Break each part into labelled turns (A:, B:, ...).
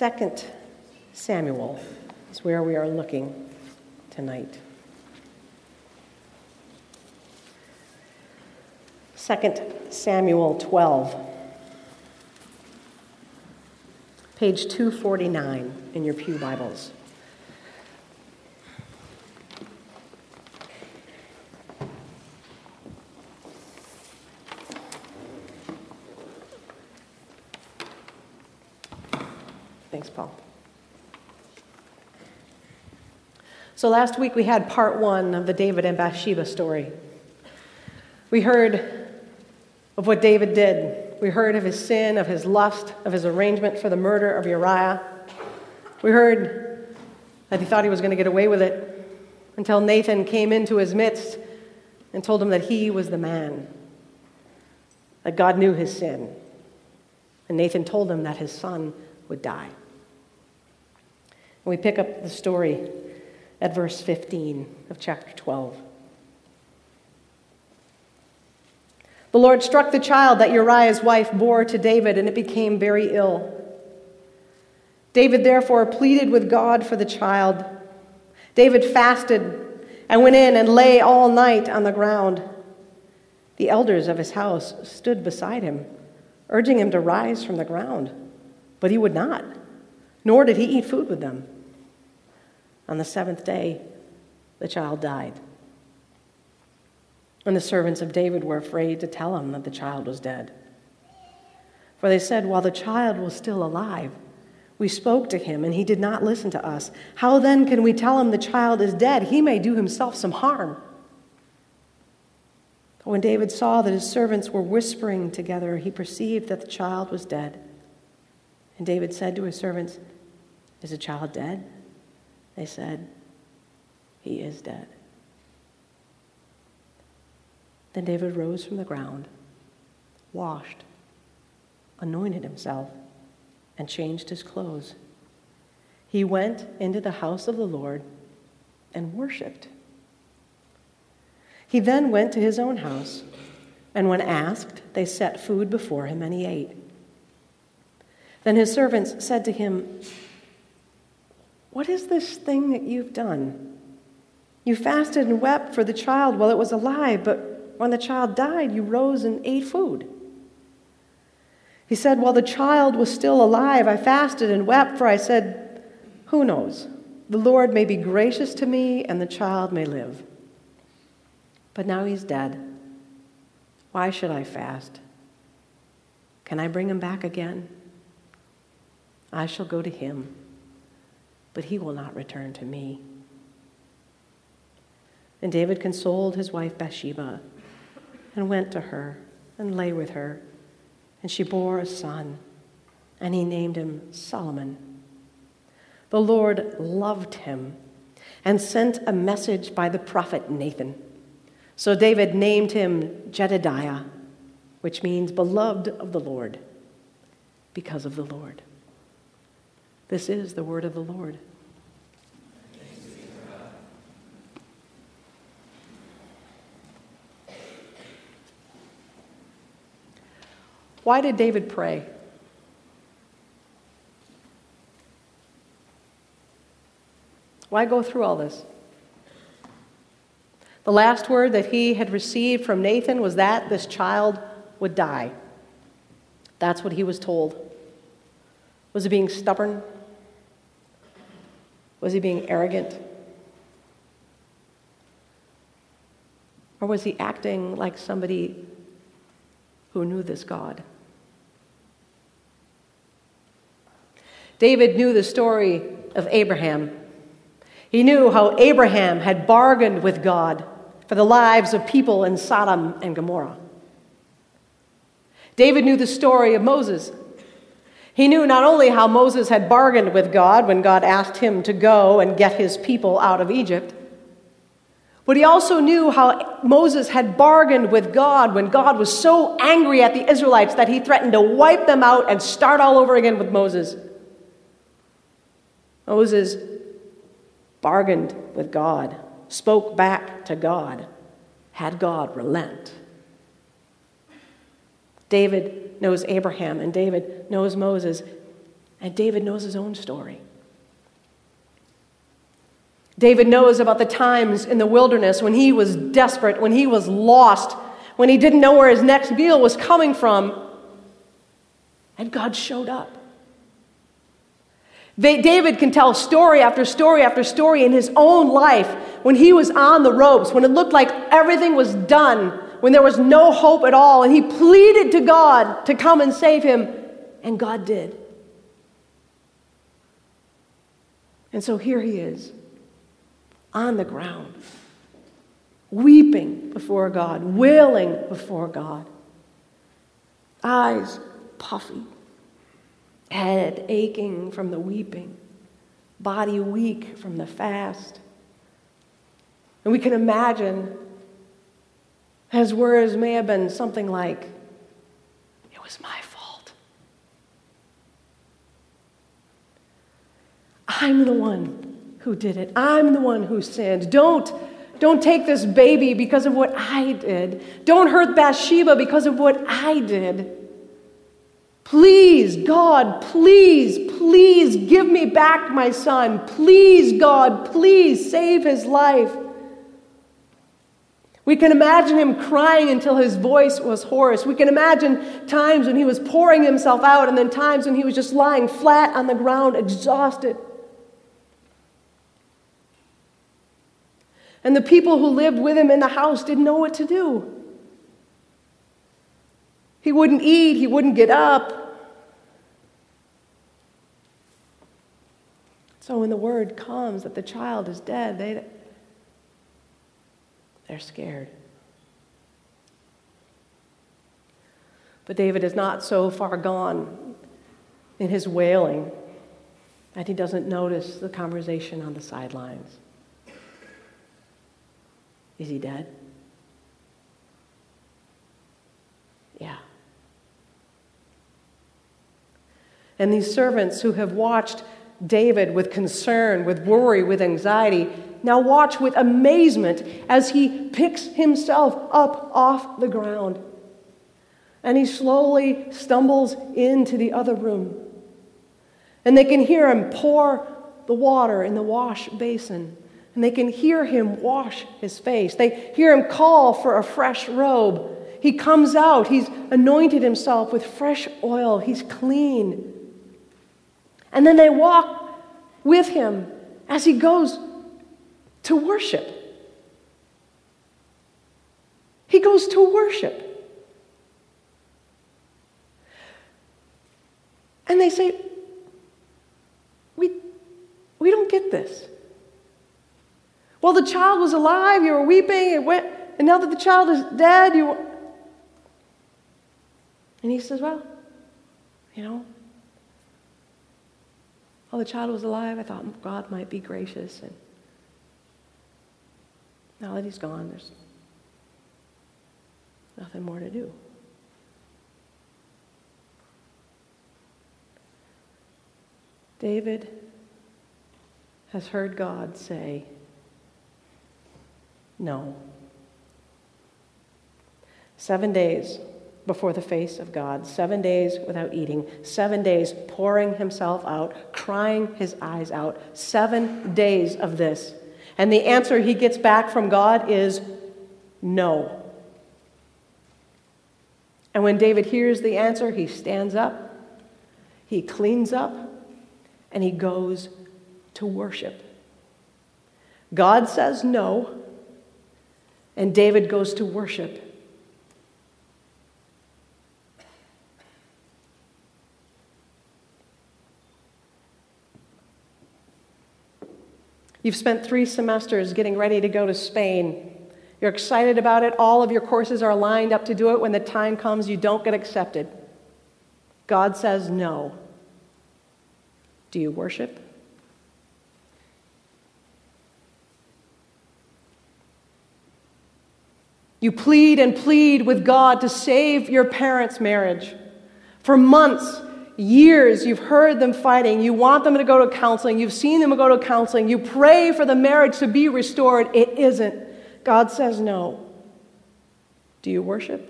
A: Second Samuel is where we are looking tonight. Second Samuel 12, page 249 in your Pew Bibles. So last week we had part one of the David and Bathsheba story. We heard of what David did. We heard of his sin, of his lust, of his arrangement for the murder of Uriah. We heard that he thought he was going to get away with it until Nathan came into his midst and told him that he was the man, that God knew his sin. And Nathan told him that his son would die. We pick up the story at verse 15 of chapter 12. The Lord struck the child that Uriah's wife bore to David, and it became very ill. David therefore pleaded with God for the child. David fasted and went in and lay all night on the ground. The elders of his house stood beside him, urging him to rise from the ground, but he would not, nor did he eat food with them. On the seventh day, the child died. And the servants of David were afraid to tell him that the child was dead. For they said, While the child was still alive, we spoke to him, and he did not listen to us. How then can we tell him the child is dead? He may do himself some harm. But when David saw that his servants were whispering together, he perceived that the child was dead. And David said to his servants, Is the child dead? They said, He is dead. Then David rose from the ground, washed, anointed himself, and changed his clothes. He went into the house of the Lord and worshiped. He then went to his own house, and when asked, they set food before him, and he ate. Then his servants said to him, What is this thing that you've done? You fasted and wept for the child while it was alive, but when the child died, you rose and ate food. He said, While the child was still alive, I fasted and wept, for I said, Who knows? The Lord may be gracious to me, and the child may live. But now he's dead. Why should I fast? Can I bring him back again? I shall go to him, but he will not return to me. And David consoled his wife Bathsheba and went to her and lay with her. And she bore a son, and he named him Solomon. The Lord loved him and sent a message by the prophet Nathan. So David named him Jedediah, which means beloved of the Lord, because of the Lord. This is the word of the Lord. Why did David pray? Why go through all this? The last word that he had received from Nathan was that this child would die. That's what he was told. Was he being stubborn? Was he being arrogant? Or was he acting like somebody who knew this God? David knew the story of Abraham. He knew how Abraham had bargained with God for the lives of people in Sodom and Gomorrah. David knew the story of Moses. He knew not only how Moses had bargained with God when God asked him to go and get his people out of Egypt, but he also knew how Moses had bargained with God when God was so angry at the Israelites that he threatened to wipe them out and start all over again with Moses. Moses bargained with God, spoke back to God, had God relent. David knows Abraham, and David knows Moses, And David knows his own story. David knows about the times in the wilderness when he was desperate, when he was lost, when he didn't know where his next meal was coming from, and God showed up. David can tell story after story after story in his own life when he was on the ropes, when it looked like everything was done, when there was no hope at all, and he pleaded to God to come and save him, and God did. And so here he is on the ground, weeping before God, wailing before God, eyes puffy, head aching from the weeping, body weak from the fast. And we can imagine his words may have been something like, It was my fault. I'm the one who did it. I'm the one who sinned. Don't, don't take this baby because of what I did. Don't hurt Bathsheba because of what I did. Please, God, please, please give me back my son. Please, God, please save his life. We can imagine him crying until his voice was hoarse. We can imagine times when he was pouring himself out, and then times when he was just lying flat on the ground, exhausted. And the people who lived with him in the house didn't know what to do. He wouldn't eat, he wouldn't get up. So when the word comes that the child is dead, they, they're scared. But David is not so far gone in his wailing that he doesn't notice the conversation on the sidelines. Is he dead? Yeah. And these servants who have watched David with concern, with worry, with anxiety, now watch with amazement as he picks himself up off the ground. And he slowly stumbles into the other room. And they can hear him pour the water in the wash basin. And they can hear him wash his face. They hear him call for a fresh robe. He comes out. He's anointed himself with fresh oil. He's clean. And then they walk with him as he goes to worship. He goes to worship. And they say, we, we don't get this. Well, the child was alive, you were weeping, and, went, and now that the child is dead, you. And he says, Well, you know, while the child was alive, I thought God might be gracious and now that he's gone, there's nothing more to do. David has heard God say, No. Seven days before the face of God, seven days without eating, seven days pouring himself out, crying his eyes out, seven days of this. And the answer he gets back from God is no. And when David hears the answer, he stands up, he cleans up, and he goes to worship. God says no, and David goes to worship. You've spent three semesters getting ready to go to Spain. You're excited about it. All of your courses are lined up to do it. When the time comes, you don't get accepted. God says no. Do you worship? You plead and plead with God to save your parents' marriage. For months, years you've heard them fighting, you want them to go to counseling, you've seen them go to counseling, you pray for the marriage to be restored, it isn't. God says no. Do you worship?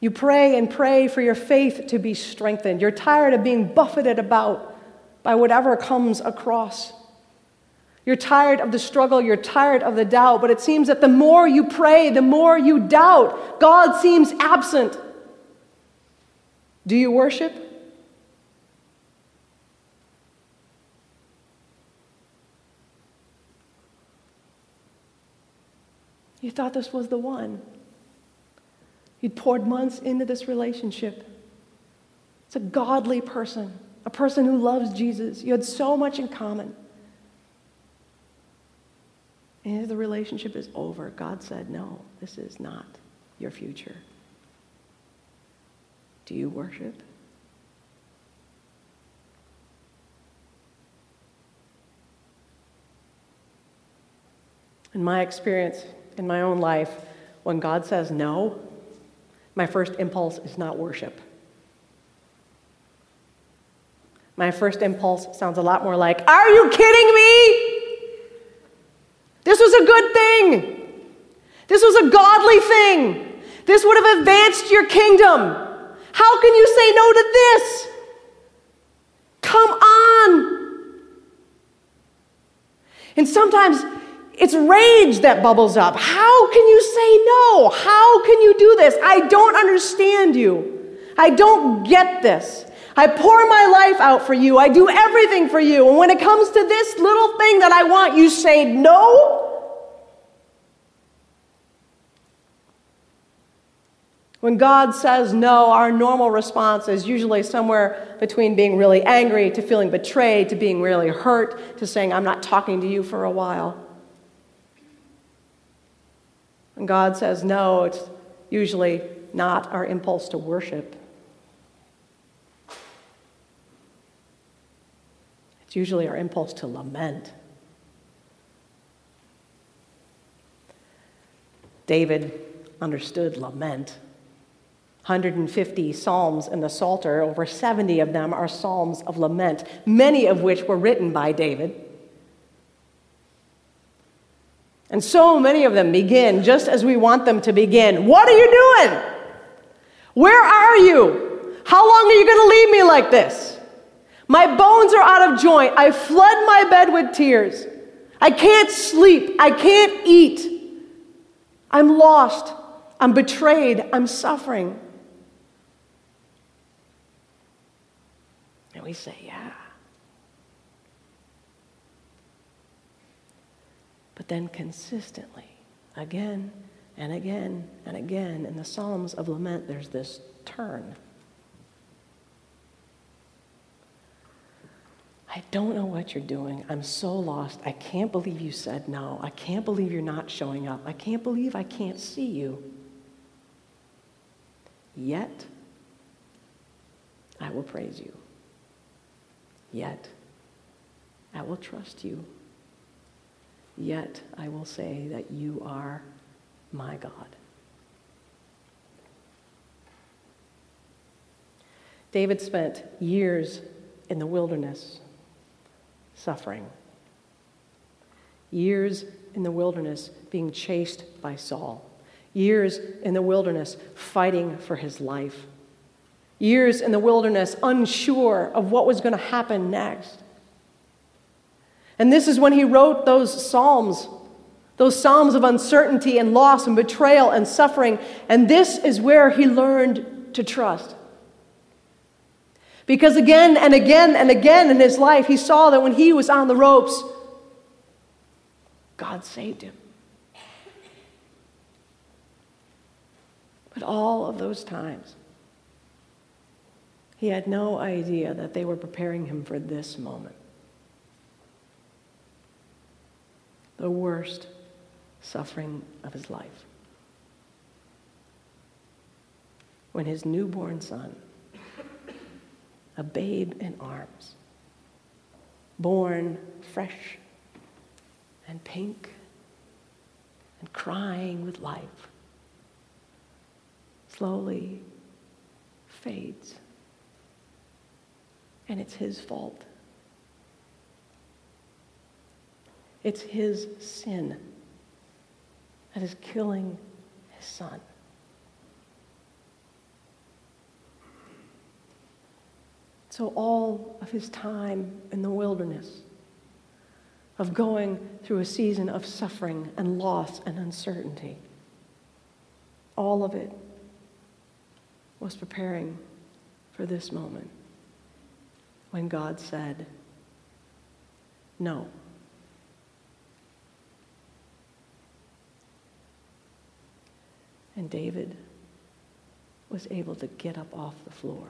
A: You pray and pray for your faith to be strengthened. You're tired of being buffeted about by whatever comes across you're tired of the struggle, you're tired of the doubt, but it seems that the more you pray, the more you doubt. God seems absent. Do you worship? You thought this was the one. You'd poured months into this relationship. It's a godly person, a person who loves Jesus. You had so much in common. And the relationship is over. God said, No, this is not your future. Do you worship? In my experience, in my own life, when God says no, my first impulse is not worship. My first impulse sounds a lot more like, Are you kidding me? This was a good thing. This was a godly thing. This would have advanced your kingdom. How can you say no to this? Come on. And sometimes it's rage that bubbles up. How can you say no? How can you do this? I don't understand you. I don't get this. I pour my life out for you. I do everything for you. And when it comes to this little thing that I want, you say no? When God says no, our normal response is usually somewhere between being really angry to feeling betrayed to being really hurt to saying, I'm not talking to you for a while. When God says no, it's usually not our impulse to worship. It's usually our impulse to lament. David understood lament. 150 psalms in the Psalter, over 70 of them are psalms of lament, many of which were written by David. And so many of them begin just as we want them to begin. What are you doing? Where are you? How long are you going to leave me like this? My bones are out of joint. I flood my bed with tears. I can't sleep. I can't eat. I'm lost. I'm betrayed. I'm suffering. And we say, Yeah. But then consistently, again and again and again, in the Psalms of Lament, there's this turn. I don't know what you're doing. I'm so lost. I can't believe you said no. I can't believe you're not showing up. I can't believe I can't see you. Yet, I will praise you. Yet, I will trust you. Yet I will say that you are my God. David spent years in the wilderness suffering, years in the wilderness being chased by Saul, years in the wilderness fighting for his life, years in the wilderness unsure of what was going to happen next. And this is when he wrote those Psalms, those Psalms of uncertainty and loss and betrayal and suffering. And this is where he learned to trust. Because again and again and again in his life, he saw that when he was on the ropes, God saved him. But all of those times, he had no idea that they were preparing him for this moment. the worst suffering of his life. When his newborn son, a babe in arms, born fresh and pink and crying with life, slowly fades and it's his fault. It's his sin that is killing his son. So, all of his time in the wilderness, of going through a season of suffering and loss and uncertainty, all of it was preparing for this moment when God said, No. And David was able to get up off the floor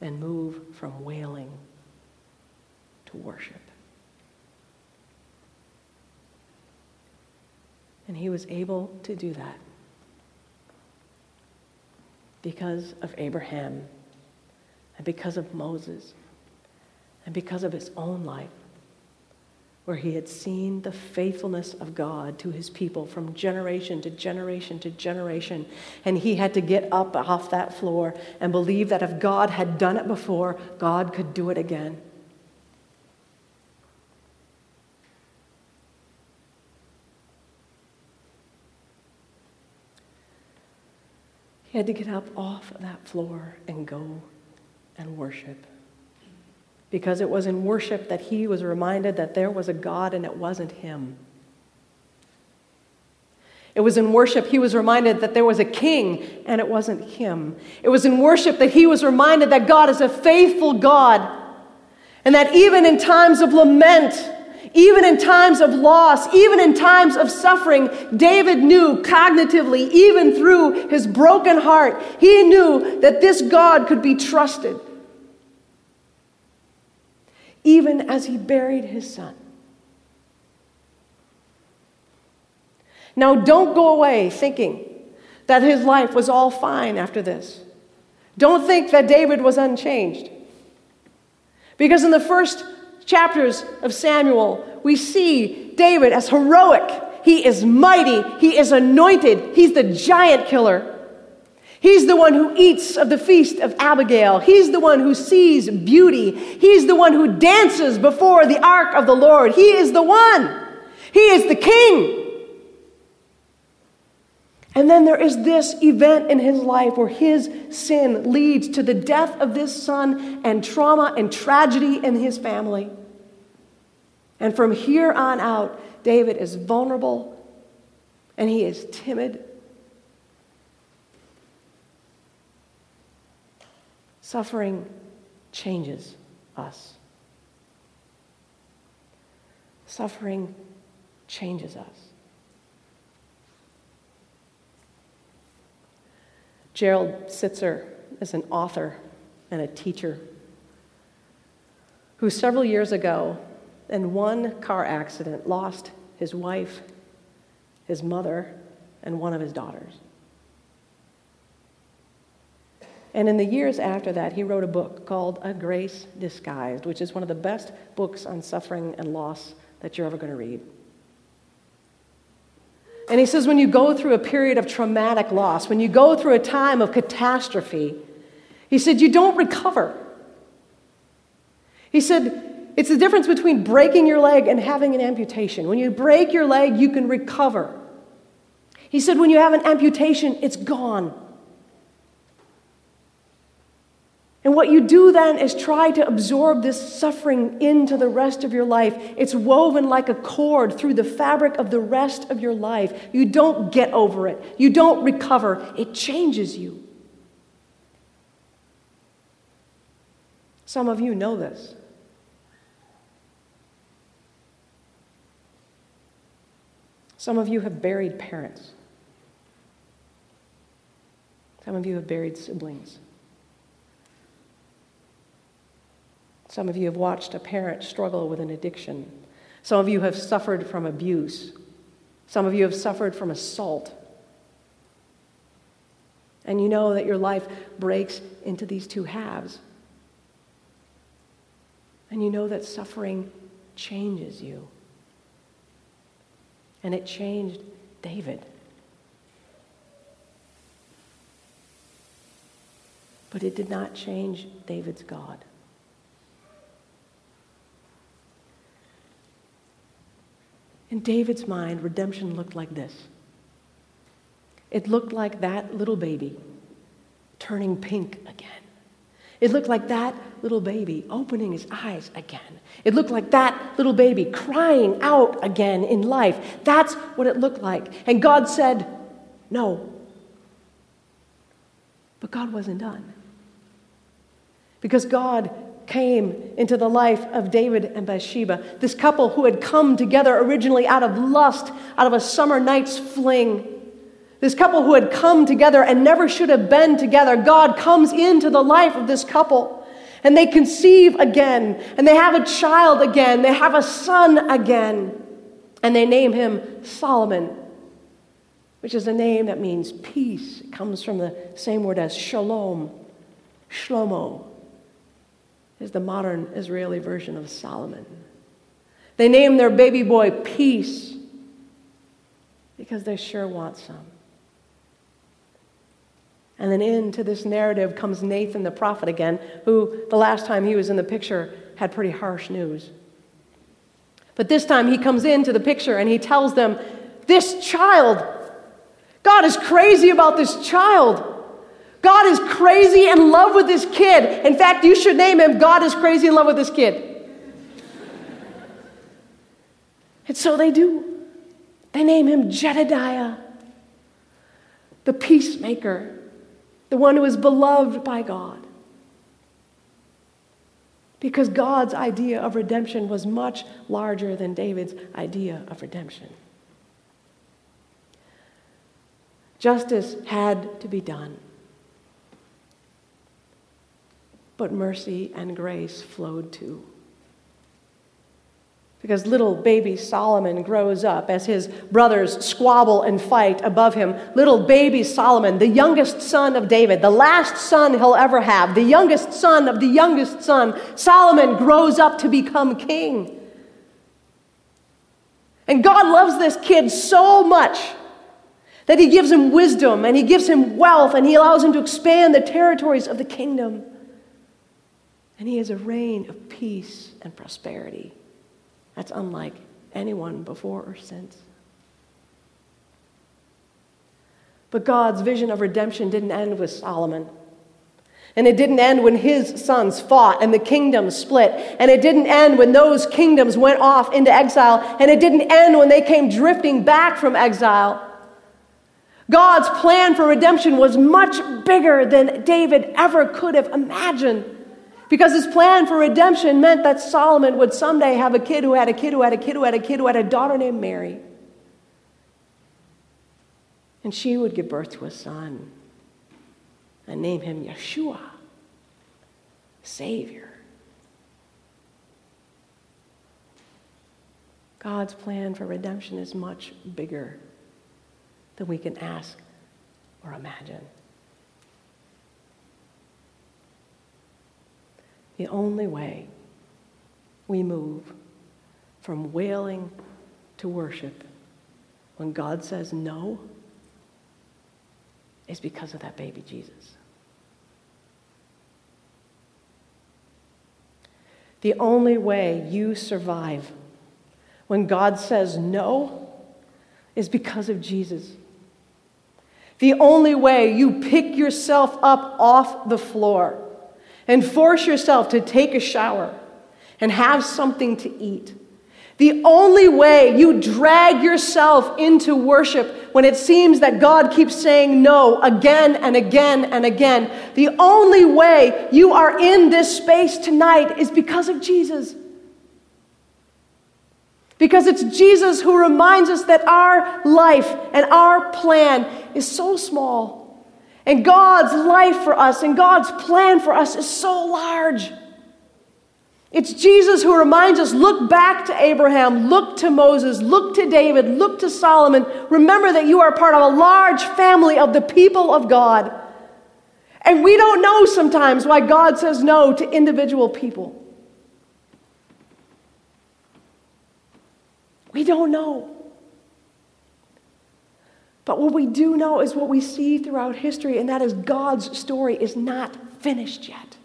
A: and move from wailing to worship. And he was able to do that because of Abraham and because of Moses and because of his own life, where he had seen the faithfulness of God to his people from generation to generation to generation. And he had to get up off that floor and believe that if God had done it before, God could do it again. He had to get up off that floor and go and worship. Because it was in worship that he was reminded that there was a God and it wasn't him. It was in worship he was reminded that there was a king and it wasn't him. It was in worship that he was reminded that God is a faithful God and that even in times of lament, even in times of loss, even in times of suffering, David knew cognitively, even through his broken heart, he knew that this God could be trusted. Even as he buried his son. Now, don't go away thinking that his life was all fine after this. Don't think that David was unchanged. Because in the first chapters of Samuel, we see David as heroic. He is mighty. He is anointed. He's the giant killer. He's the one who eats of the feast of Abigail. He's the one who sees beauty. He's the one who dances before the ark of the Lord. He is the one. He is the king. And then there is this event in his life where his sin leads to the death of this son and trauma and tragedy in his family. And from here on out, David is vulnerable and he is timid. Suffering changes us. Suffering changes us. Gerald Sittser is an author and a teacher who several years ago in one car accident, lost his wife, his mother, and one of his daughters. And in the years after that, he wrote a book called A Grace Disguised, which is one of the best books on suffering and loss that you're ever going to read. And he says, when you go through a period of traumatic loss, when you go through a time of catastrophe, he said, you don't recover. He said, it's the difference between breaking your leg and having an amputation. When you break your leg, you can recover. He said, when you have an amputation, it's gone. And what you do then is try to absorb this suffering into the rest of your life. It's woven like a cord through the fabric of the rest of your life. You don't get over it, you don't recover, it changes you. Some of you know this. Some of you have buried parents. Some of you have buried siblings. Some of you have watched a parent struggle with an addiction. Some of you have suffered from abuse. Some of you have suffered from assault. And you know that your life breaks into these two halves. And you know that suffering changes you. And it changed David. But it did not change David's God. In David's mind, redemption looked like this it looked like that little baby turning pink again. It looked like that little baby opening his eyes again. It looked like that little baby crying out again in life. That's what it looked like. And God said, No. But God wasn't done. Because God came into the life of David and Bathsheba, this couple who had come together originally out of lust, out of a summer night's fling. This couple who had come together and never should have been together, God comes into the life of this couple. And they conceive again, and they have a child again, they have a son again, and they name him Solomon, which is a name that means peace. It comes from the same word as shalom, shlomo, is the modern Israeli version of Solomon. They name their baby boy Peace because they sure want some. And then into this narrative comes Nathan the prophet again, who the last time he was in the picture had pretty harsh news. But this time he comes into the picture and he tells them, This child, God is crazy about this child. God is crazy in love with this kid. In fact, you should name him God is crazy in love with this kid. and so they do. They name him Jedediah, the peacemaker the one who is beloved by God. Because God's idea of redemption was much larger than David's idea of redemption. Justice had to be done. But mercy and grace flowed too because little baby Solomon grows up as his brothers squabble and fight above him. Little baby Solomon, the youngest son of David, the last son he'll ever have, the youngest son of the youngest son, Solomon grows up to become king. And God loves this kid so much that he gives him wisdom and he gives him wealth and he allows him to expand the territories of the kingdom. And he has a reign of peace and prosperity. That's unlike anyone before or since. But God's vision of redemption didn't end with Solomon. And it didn't end when his sons fought and the kingdom split. And it didn't end when those kingdoms went off into exile. And it didn't end when they came drifting back from exile. God's plan for redemption was much bigger than David ever could have imagined. Because his plan for redemption meant that Solomon would someday have a kid who had a kid who had a kid who had a kid who had a daughter named Mary. And she would give birth to a son and name him Yeshua, Savior. God's plan for redemption is much bigger than we can ask or imagine. The only way we move from wailing to worship when God says no is because of that baby Jesus. The only way you survive when God says no is because of Jesus. The only way you pick yourself up off the floor and force yourself to take a shower and have something to eat. The only way you drag yourself into worship when it seems that God keeps saying no again and again and again, the only way you are in this space tonight is because of Jesus. Because it's Jesus who reminds us that our life and our plan is so small and God's life for us and God's plan for us is so large. It's Jesus who reminds us look back to Abraham, look to Moses, look to David, look to Solomon. Remember that you are part of a large family of the people of God. And we don't know sometimes why God says no to individual people. We don't know. But what we do know is what we see throughout history, and that is God's story is not finished yet.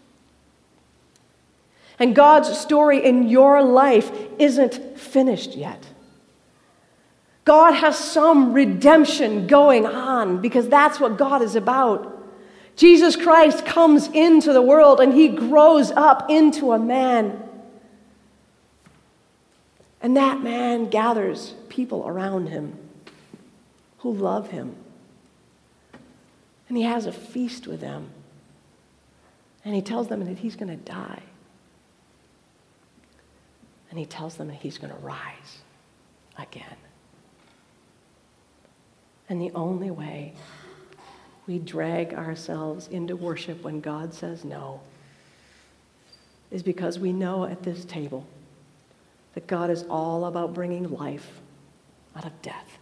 A: And God's story in your life isn't finished yet. God has some redemption going on because that's what God is about. Jesus Christ comes into the world and he grows up into a man. And that man gathers people around him who love him. And he has a feast with them. And he tells them that he's going to die. And he tells them that he's going to rise again. And the only way we drag ourselves into worship when God says no is because we know at this table that God is all about bringing life out of death.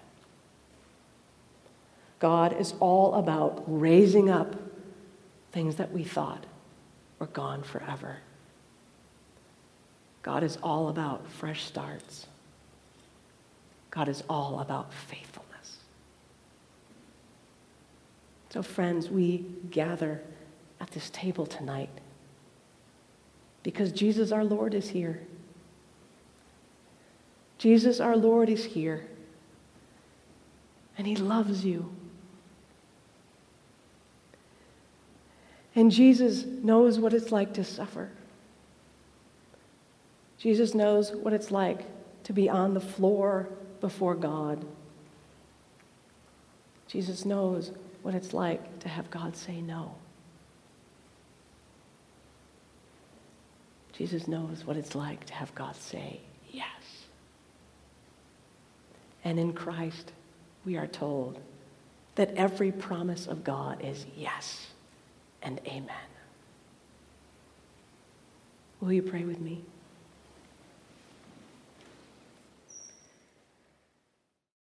A: God is all about raising up things that we thought were gone forever. God is all about fresh starts. God is all about faithfulness. So, friends, we gather at this table tonight because Jesus our Lord is here. Jesus our Lord is here, and He loves you. And Jesus knows what it's like to suffer. Jesus knows what it's like to be on the floor before God. Jesus knows what it's like to have God say no. Jesus knows what it's like to have God say yes. And in Christ, we are told that every promise of God is yes and amen. Will you pray with me?